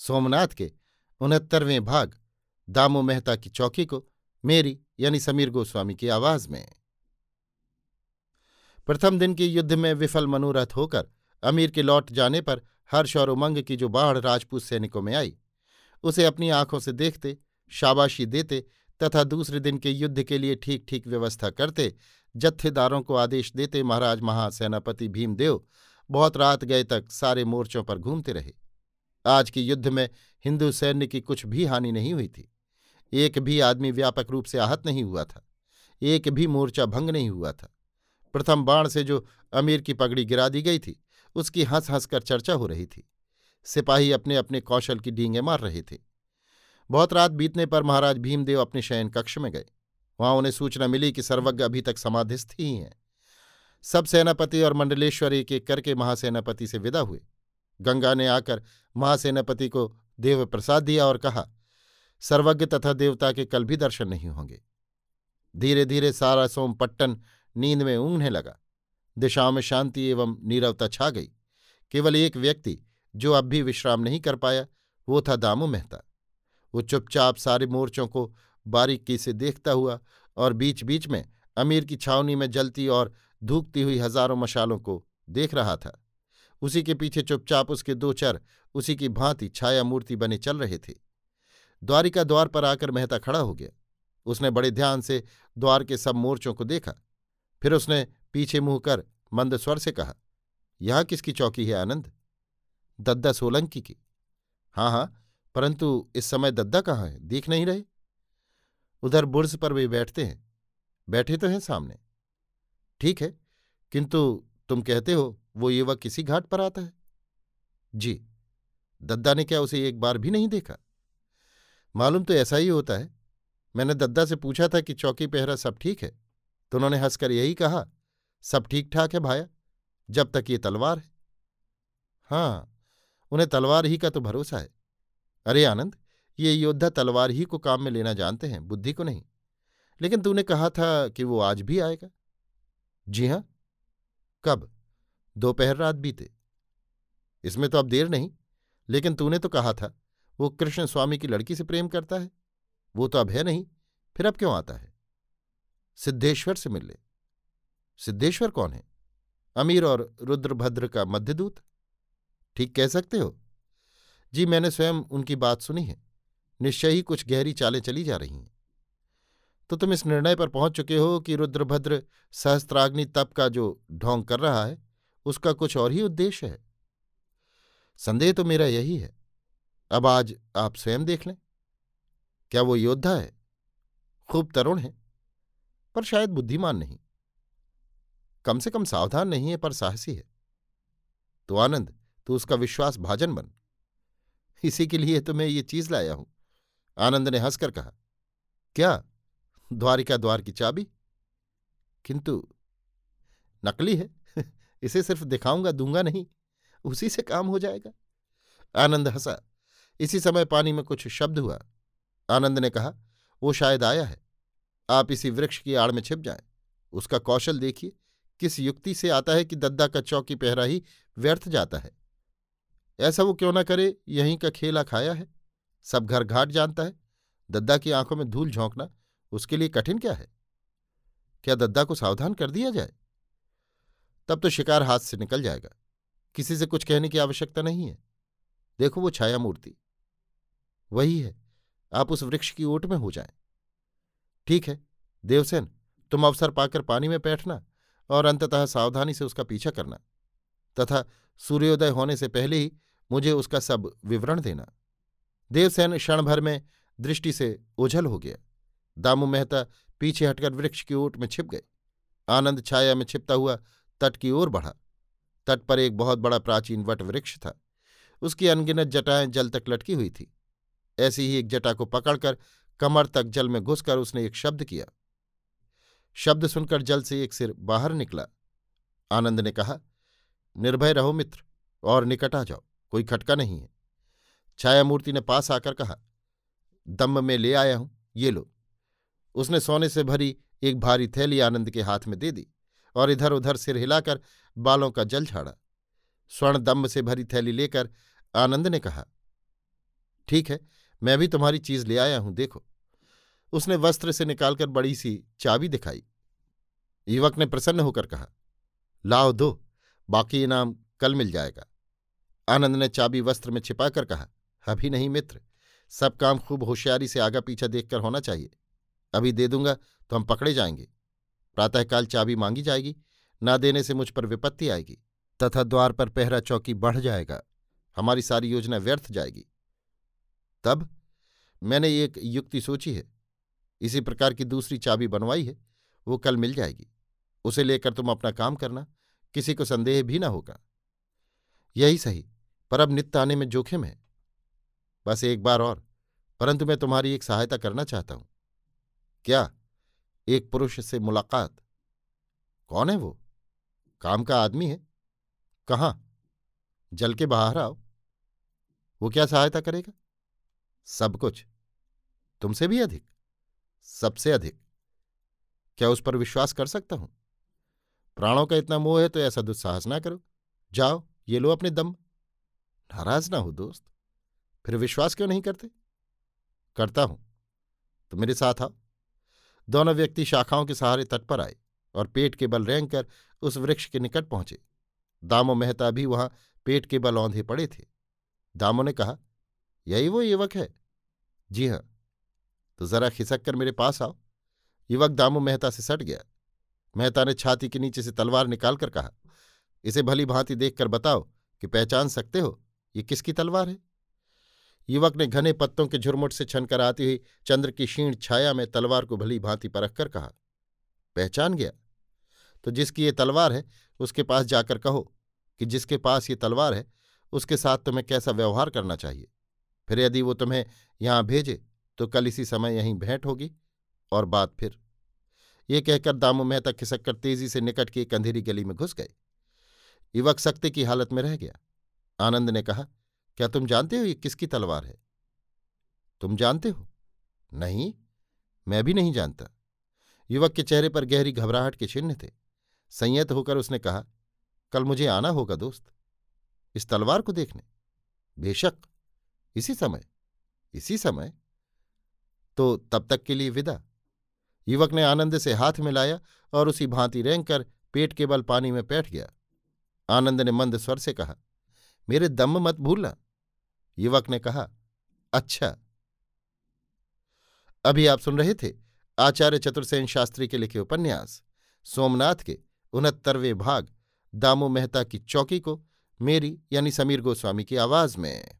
सोमनाथ के उनहत्तरवें भाग, दामो मेहता की चौकी को मेरी यानी समीर गोस्वामी की आवाज़ में। प्रथम दिन के युद्ध में विफल मनोरथ होकर अमीर के लौट जाने पर हर्ष और उमंग की जो बाढ़ राजपूत सैनिकों में आई, उसे अपनी आँखों से देखते, शाबाशी देते तथा दूसरे दिन के युद्ध के लिए ठीक ठीक व्यवस्था करते, जत्थेदारों को आदेश देते महाराज महासेनापति भीमदेव बहुत रात गए तक सारे मोर्चों पर घूमते रहे। आज के युद्ध में हिंदू सैन्य की कुछ भी हानि नहीं हुई थी। एक भी आदमी व्यापक रूप से आहत नहीं हुआ था। एक भी मोर्चा भंग नहीं हुआ था। प्रथम बाण से जो अमीर की पगड़ी गिरा दी गई थी, उसकी हंस हंसकर चर्चा हो रही थी। सिपाही अपने अपने कौशल की डींगे मार रहे थे। बहुत रात बीतने पर महाराज भीमदेव अपने शयन कक्ष में गए। वहाँ उन्हें सूचना मिली कि सर्वज्ञ अभी तक समाधिस्थ ही हैं। सब सेनापति और मंडलेश्वर एक एक करके महासेनापति से विदा हुए। गंगा ने आकर महासेनापति को देव प्रसाद दिया और कहा, सर्वज्ञ तथा देवता के कल भी दर्शन नहीं होंगे। धीरे धीरे सारा सोमपट्टन नींद में ऊँघने लगा। दिशाओं में शांति एवं नीरवता छा गई। केवल एक व्यक्ति, जो अब भी विश्राम नहीं कर पाया, वो था दामू मेहता। वो चुपचाप सारे मोर्चों को बारीकी से देखता हुआ और बीच बीच में अमीर की छावनी में जलती और धूकती हुई हज़ारों मशालों को देख रहा था। उसी के पीछे चुपचाप उसके दो चर, उसी की भांति छाया मूर्ति बने चल रहे थे। द्वारिका द्वार पर आकर मेहता खड़ा हो गया। उसने बड़े ध्यान से द्वार के सब मोर्चों को देखा। फिर उसने पीछे मुँह कर मंद स्वर से कहा, यहाँ किसकी चौकी है आनंद? दद्दा सोलंकी की? हाँ हाँ परंतु इस समय दद्दा कहाँ है? देख नहीं रहे? उधर बुर्ज पर वे बैठते हैं। बैठे तो हैं सामने। ठीक है, किंतु तुम कहते हो वो युवक किसी घाट पर आता है। जी, दद्दा ने क्या उसे एक बार भी नहीं देखा? मालूम तो ऐसा ही होता है। मैंने दद्दा से पूछा था कि चौकी पहरा सब ठीक है? तो उन्होंने हंसकर यही कहा, सब ठीक ठाक है भाया, जब तक ये तलवार है। हाँ उन्हें तलवार ही का तो भरोसा है। अरे आनंद, ये योद्धा तलवार ही को काम में लेना जानते हैं, बुद्धि को नहीं। लेकिन तूने कहा था कि वो आज भी आएगा। जी हाँ। कब? दोपहर रात बीते। इसमें तो अब देर नहीं, लेकिन तूने तो कहा था, वो कृष्ण स्वामी की लड़की से प्रेम करता है। वो तो अब है नहीं, फिर अब क्यों आता है? सिद्धेश्वर से मिल ले। सिद्धेश्वर कौन है? अमीर और रुद्रभद्र का मध्यदूत? ठीक कह सकते हो। जी, मैंने स्वयं उनकी बात सुनी है। निश्चय ही कुछ गहरी चालें चली जा रही हैं। तो तुम इस निर्णय पर पहुँच चुके हो कि रुद्रभद्र सहस्त्राग्नि तप का जो ढोंग कर रहा है उसका कुछ और ही उद्देश्य है। संदेह तो मेरा यही है। अब आज आप स्वयं देख लें। क्या वो योद्धा है? खूब तरुण है, पर शायद बुद्धिमान नहीं। कम से कम सावधान नहीं है, पर साहसी है। तो आनंद, तू उसका विश्वास भाजन बन। इसी के लिए तो मैं ये चीज़ लाया हूँ। आनंद ने हंसकर कहा, क्या? द्वारिका द्वार की चाबी? किंतु नकली है? इसे सिर्फ़ दिखाऊँगा, दूँगा नहीं, उसी से काम हो जाएगा। आनंद हंसा। इसी समय पानी में कुछ शब्द हुआ। आनंद ने कहा, वो शायद आया है। आप इसी वृक्ष की आड़ में छिप जाएँ। उसका कौशल देखिए, किस युक्ति से आता है कि दद्दा का चौकी पहरा ही व्यर्थ जाता है। ऐसा वो क्यों ना करे, यहीं का खेला खाया है। सब घर घाट जानता है। दद्दा की आँखों में धूल झोंकना, उसके लिए कठिन क्या है? क्या दद्दा को सावधान कर दिया जाए? तब तो शिकार हाथ से निकल जाएगा। किसी से कुछ कहने की आवश्यकता नहीं है। देखो वो छाया मूर्ति वही है, आप उस वृक्ष की ओट में हो जाए। ठीक है, देवसेन, तुम अवसर पाकर पानी में बैठना और अंततः सावधानी से उसका पीछा करना। तथा सूर्योदय होने से पहले ही मुझे उसका सब विवरण देना। देवसेन क्षण भर में दृष्टि से ओझल हो गया। दामू मेहता पीछे हटकर वृक्ष की ओट में छिप गए। आनंद छाया में छिपता हुआ तट की ओर बढ़ा। तट पर एक बहुत बड़ा प्राचीन वट वृक्ष था। उसकी अनगिनत जटाएँ जल तक लटकी हुई थी। ऐसी ही एक जटा को पकड़कर कमर तक जल में घुसकर उसने एक शब्द किया। शब्द सुनकर जल से एक सिर बाहर निकला। आनंद ने कहा, निर्भय रहो मित्र, और निकट आ जाओ, कोई खटका नहीं है। छायामूर्ति ने पास आकर कहा दम्ब में ले आया हूँ, ये लो। उसने सोने से भरी एक भारी थैली आनंद के हाथ में दे दी। और इधर उधर सिर हिलाकर बालों का जल झाड़ा। स्वर्ण दम्ब से भरी थैली लेकर आनंद ने कहा, ठीक है, मैं भी तुम्हारी चीज़ ले आया हूँ, देखो। उसने वस्त्र से निकालकर बड़ी सी चाबी दिखाई। युवक ने प्रसन्न होकर कहा, लाओ दो, बाकी इनाम कल मिल जाएगा। आनंद ने चाबी वस्त्र में छिपाकर कहा, अभी नहीं मित्र, सब काम खूब होशियारी से आगा पीछा देखकर होना चाहिए। अभी दे दूँगा तो हम पकड़े जाएँगे। प्रातःकाल चाबी मांगी जाएगी, ना देने से मुझ पर विपत्ति आएगी, तथा द्वार पर पहरा चौकी बढ़ जाएगा, हमारी सारी योजना व्यर्थ जाएगी। तब मैंने एक युक्ति सोची है, इसी प्रकार की दूसरी चाबी बनवाई है, वो कल मिल जाएगी, उसे लेकर तुम अपना काम करना, किसी को संदेह भी ना होगा। यही सही, पर अब नित्य आने में जोखिम है। बस एक बार और, परंतु मैं तुम्हारी एक सहायता करना चाहता हूँ। क्या एक पुरुष से मुलाकात। कौन है वो? काम का आदमी है। कहाँ? जल के बाहर आओ। वो क्या सहायता करेगा? सब कुछ। तुमसे भी अधिक। सबसे अधिक। क्या उस पर विश्वास कर सकता हूँ? प्राणों का इतना मोह है तो ऐसा दुस्साहस ना करो। जाओ, ये लो अपने दम। नाराज़ ना हो दोस्त। फिर विश्वास क्यों नहीं करते? करता हूँ। तो मेरे साथ आओ। दोनों व्यक्ति शाखाओं के सहारे तट पर आए और पेट के बल रेंग कर उस वृक्ष के निकट पहुँचे। दामो मेहता भी वहाँ पेट के बल औंधे पड़े थे। दामो ने कहा, यही वो युवक है? जी हाँ। तो जरा खिसक कर मेरे पास आओ। युवक दामो मेहता से सट गया। मेहता ने छाती के नीचे से तलवार निकालकर कहा, इसे भली भांति देखकर बताओ कि पहचान सकते हो ये किसकी तलवार है? युवक ने घने पत्तों के झुरमुट से छनकर आती हुई चंद्र की क्षीण छाया में तलवार को भली भांति परख कर कहा, पहचान गया? तो जिसकी ये तलवार है, उसके पास जाकर कहो कि जिसके पास ये तलवार है, उसके साथ तुम्हें कैसा व्यवहार करना चाहिए? फिर यदि वो तुम्हें यहाँ भेजे तो कल इसी समय यहीं भेंट होगी, और बात फिर? ये कहकर दामू मेहता खिसक कर तेज़ी से निकट की एक अंधेरी गली में घुस गए। युवक सख्ते की हालत में रह गया। आनंद ने कहा क्या तुम जानते हो ये किसकी तलवार है? तुम जानते हो? नहीं, मैं भी नहीं जानता। युवक के चेहरे पर गहरी घबराहट के चिन्ह थे। संयत होकर उसने कहा, कल मुझे आना होगा, दोस्त। इस तलवार को देखने। बेशक। इसी समय। इसी समय तो तब तक के लिए विदा। युवक ने आनंद से हाथ मिलाया और उसी भांति रेंग कर पेट के बल पानी में बैठ गया। आनंद ने मंद स्वर से कहा, मेरे दम मत भूलना। युवक ने कहा अच्छा। अभी आप सुन रहे थे आचार्य चतुर्सेन शास्त्री के लिखे उपन्यास। सोमनाथ के उनहत्तरवें भाग दामू मेहता की चौकी को मेरी यानी समीर गोस्वामी की आवाज़ में।